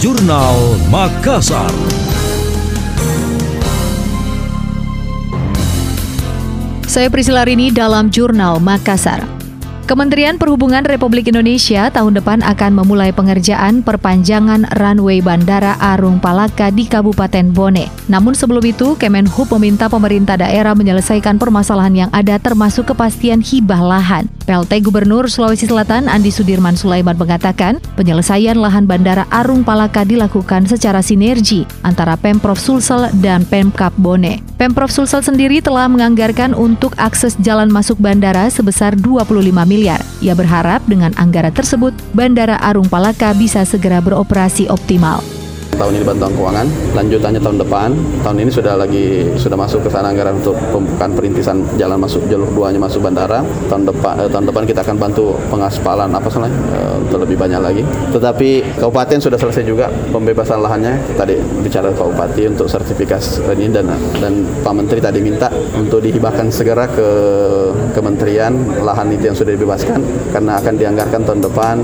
Jurnal Makassar. Saya Priscila Rini dalam Jurnal Makassar. Kementerian Perhubungan Republik Indonesia tahun depan akan memulai pengerjaan perpanjangan runway Bandara Arung Palaka di Kabupaten Bone. Namun sebelum itu, Kemenhub meminta pemerintah daerah menyelesaikan permasalahan yang ada termasuk kepastian hibah lahan. PLT Gubernur Sulawesi Selatan Andi Sudirman Sulaiman mengatakan, penyelesaian lahan Bandara Arung Palaka dilakukan secara sinergi antara Pemprov Sulsel dan Pemkap Bone. Pemprov Sulsel sendiri telah menganggarkan untuk akses jalan masuk bandara sebesar 25 miliar. Ia berharap dengan anggaran tersebut, Bandara Arung Palaka bisa segera beroperasi optimal tahun ini bantuan keuangan, lanjutannya tahun depan. Tahun ini sudah lagi sudah masuk ke sana anggaran untuk pembukaan perintisan jalan masuk jalur duanya masuk bandara. Tahun depan eh, tahun depan kita akan bantu pengaspalan apa salah eh, lebih banyak lagi. Tetapi kabupaten sudah selesai juga pembebasan lahannya. Tadi bicara kabupaten untuk sertifikasi ini dan dan Pak Menteri tadi minta untuk dihibahkan segera ke kementerian lahan itu yang sudah dibebaskan karena akan dianggarkan tahun depan.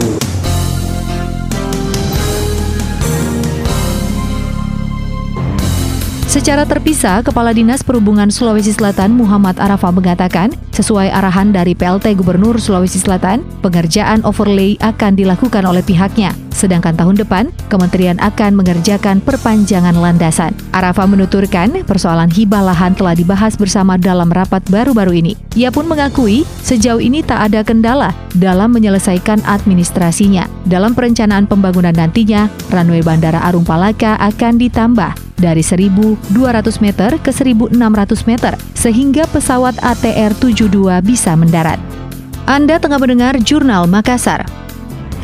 Secara terpisah, Kepala Dinas Perhubungan Sulawesi Selatan Muhammad Arafah mengatakan, sesuai arahan dari PLT Gubernur Sulawesi Selatan, pengerjaan overlay akan dilakukan oleh pihaknya. Sedangkan tahun depan, kementerian akan mengerjakan perpanjangan landasan. Arafa menuturkan, persoalan hibah lahan telah dibahas bersama dalam rapat baru-baru ini. Ia pun mengakui, sejauh ini tak ada kendala dalam menyelesaikan administrasinya. Dalam perencanaan pembangunan nantinya, runway Bandara Arung Palaka akan ditambah dari 1.200 meter ke 1.600 meter, sehingga pesawat ATR-72 bisa mendarat. Anda tengah mendengar Jurnal Makassar.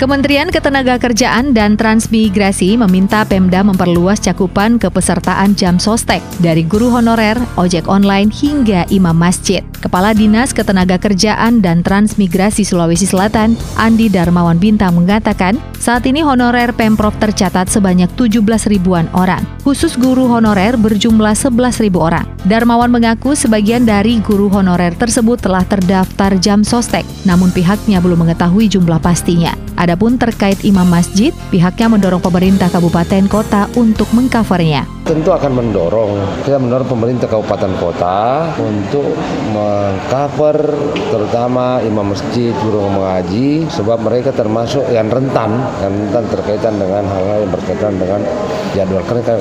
Kementerian Ketenagakerjaan dan Transmigrasi meminta Pemda memperluas cakupan kepesertaan jam sostek dari guru honorer, ojek online hingga imam masjid. Kepala Dinas Ketenagakerjaan dan Transmigrasi Sulawesi Selatan, Andi Darmawan Bintang mengatakan, saat ini honorer Pemprov tercatat sebanyak 17 ribuan orang. Khusus guru honorer berjumlah 11 ribu orang. Darmawan mengaku sebagian dari guru honorer tersebut telah terdaftar jam sostek, namun pihaknya belum mengetahui jumlah pastinya. Adapun terkait imam masjid, pihaknya mendorong pemerintah kabupaten kota untuk mengcovernya. Tentu akan mendorong, kita mendorong pemerintah kabupaten kota untuk mengcover terutama imam masjid, guru mengaji, sebab mereka termasuk yang rentan, yang rentan terkaitan dengan hal-hal yang berkaitan dengan jadwal kerja.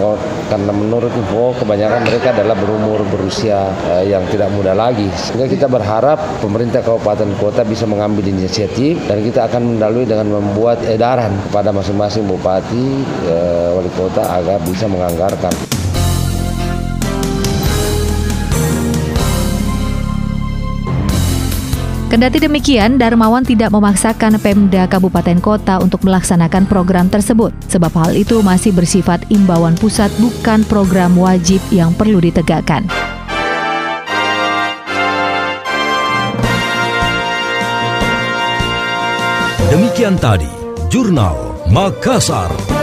Karena menurut info kebanyakan mereka adalah berumur berusia eh, yang tidak muda lagi. Sehingga kita berharap pemerintah kabupaten kota bisa mengambil inisiatif dan kita akan mendalui dengan membuat edaran kepada masing-masing bupati, e, wali kota agar bisa menganggarkan. Kendati demikian, Darmawan tidak memaksakan Pemda Kabupaten Kota untuk melaksanakan program tersebut, sebab hal itu masih bersifat imbauan pusat bukan program wajib yang perlu ditegakkan. Demikian tadi, Jurnal Makassar.